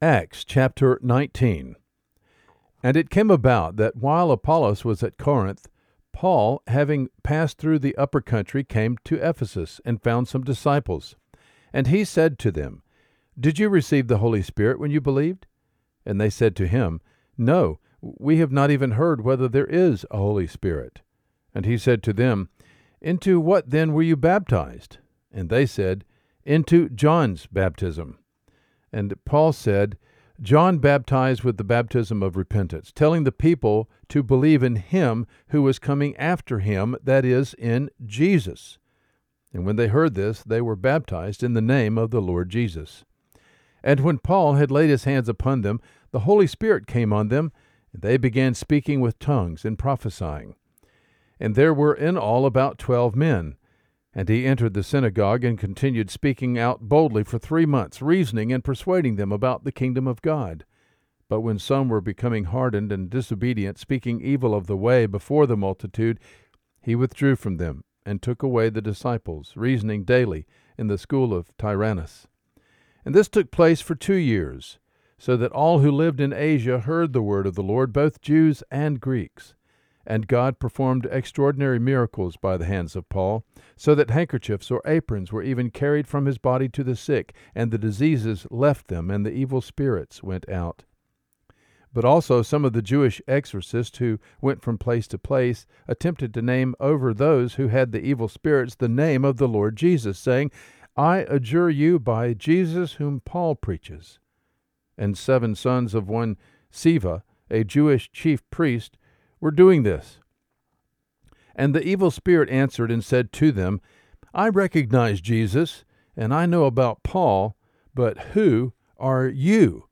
Acts chapter 19. And it came about that while Apollos was at Corinth, Paul, having passed through the upper country, came to Ephesus and found some disciples. And he said to them, Did you receive the Holy Spirit when you believed? And they said to him, No, we have not even heard whether there is a Holy Spirit. And he said to them, Into what then were you baptized? And they said, Into John's baptism. And Paul said, John baptized with the baptism of repentance, telling the people to believe in him who was coming after him, that is, in Jesus. And when they heard this, they were baptized in the name of the Lord Jesus. And when Paul had laid his hands upon them, the Holy Spirit came on them, and they began speaking with tongues and prophesying. And there were in all about twelve men. And he entered the synagogue and continued speaking out boldly for three months, reasoning and persuading them about the kingdom of God. But when some were becoming hardened and disobedient, speaking evil of the way before the multitude, he withdrew from them and took away the disciples, reasoning daily in the school of Tyrannus. And this took place for two years, so that all who lived in Asia heard the word of the Lord, both Jews and Greeks. And God performed extraordinary miracles by the hands of Paul, so that handkerchiefs or aprons were even carried from his body to the sick, and the diseases left them, and the evil spirits went out. But also some of the Jewish exorcists who went from place to place attempted to name over those who had the evil spirits the name of the Lord Jesus, saying, I adjure you by Jesus whom Paul preaches. And seven sons of one Sceva, a Jewish chief priest, were doing this. And the evil spirit answered and said to them, I recognize Jesus, and I know about Paul, but who are you?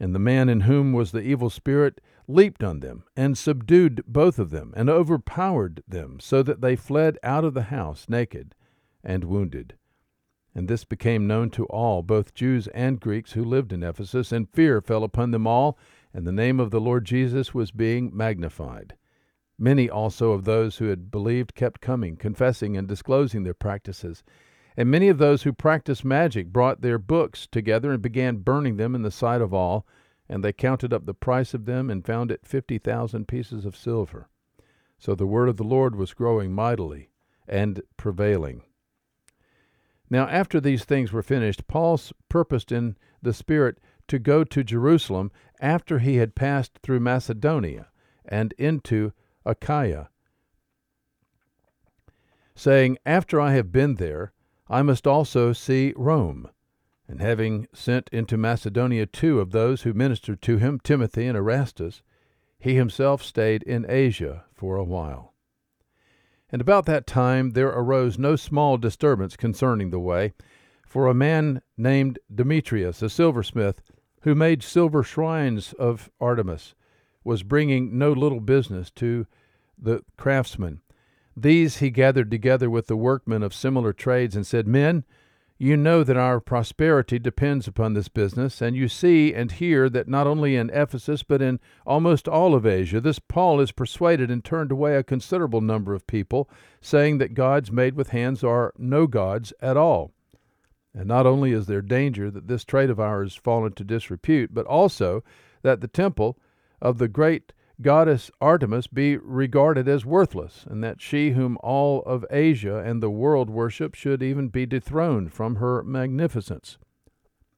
And the man in whom was the evil spirit leaped on them, and subdued both of them, and overpowered them, so that they fled out of the house naked and wounded. And this became known to all, both Jews and Greeks who lived in Ephesus, and fear fell upon them all and the name of the Lord Jesus was being magnified. Many also of those who had believed kept coming, confessing and disclosing their practices. And many of those who practiced magic brought their books together and began burning them in the sight of all. And they counted up the price of them and found it fifty thousand pieces of silver. So the word of the Lord was growing mightily and prevailing. Now, after these things were finished, Paul purposed in the Spirit to go to Jerusalem after he had passed through Macedonia and into Achaia, saying, After I have been there, I must also see Rome. And having sent into Macedonia two of those who ministered to him, Timothy and Erastus, he himself stayed in Asia for a while. And about that time there arose no small disturbance concerning the way, for a man named Demetrius, a silversmith, who made silver shrines of Artemis, was bringing no little business to the craftsmen. These he gathered together with the workmen of similar trades and said, Men, you know that our prosperity depends upon this business, and you see and hear that not only in Ephesus, but in almost all of Asia, this Paul is persuaded and turned away a considerable number of people, saying that gods made with hands are no gods at all. And not only is there danger that this trade of ours fall into disrepute, but also that the temple of the great goddess Artemis be regarded as worthless, and that she whom all of Asia and the world worship should even be dethroned from her magnificence.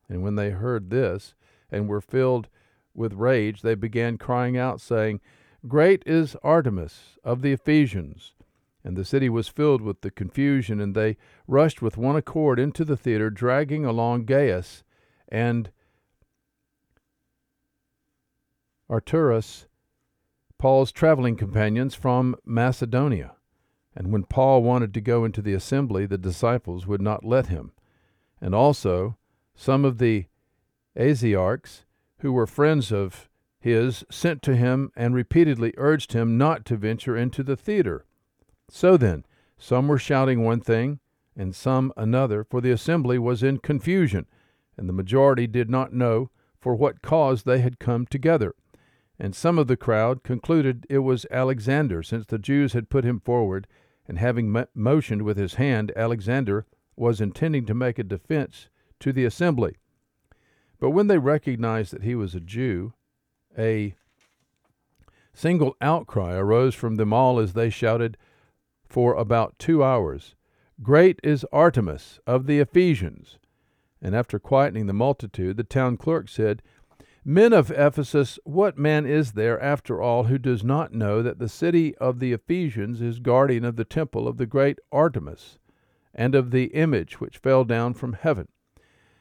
And when they heard this, and were filled with rage, they began crying out, saying, Great is Artemis of the Ephesians. And the city was filled with the confusion, and they rushed with one accord into the theater, dragging along Gaius and Aristarchus, Paul's traveling companions from Macedonia. And when Paul wanted to go into the assembly, the disciples would not let him. And also some of the Asiarchs, who were friends of his, sent to him and repeatedly urged him not to venture into the theater. So then, some were shouting one thing, and some another, for the assembly was in confusion, and the majority did not know for what cause they had come together. And some of the crowd concluded it was Alexander, since the Jews had put him forward, and having motioned with his hand, Alexander was intending to make a defense to the assembly. But when they recognized that he was a Jew, a single outcry arose from them all as they shouted for about two hours, Great is Artemis of the Ephesians! And after quietening the multitude, the town clerk said, Men of Ephesus, what man is there, after all, who does not know that the city of the Ephesians is guardian of the temple of the great Artemis, and of the image which fell down from heaven?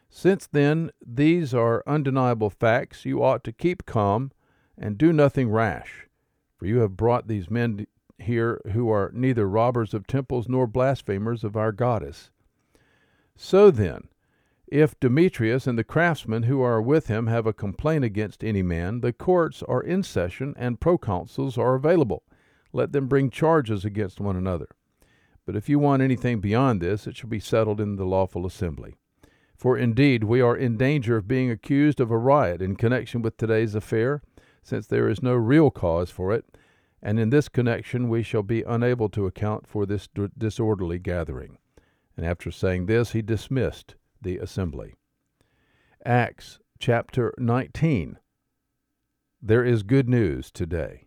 Since then these are undeniable facts, you ought to keep calm and do nothing rash, for you have brought these men here who are neither robbers of temples nor blasphemers of our goddess. So then, if Demetrius and the craftsmen who are with him have a complaint against any man, the courts are in session and proconsuls are available. Let them bring charges against one another. But if you want anything beyond this, it shall be settled in the lawful assembly. For indeed, we are in danger of being accused of a riot in connection with today's affair, since there is no real cause for it, and in this connection we shall be unable to account for this disorderly gathering. And after saying this, he dismissed the assembly. Acts chapter 19. There is good news today.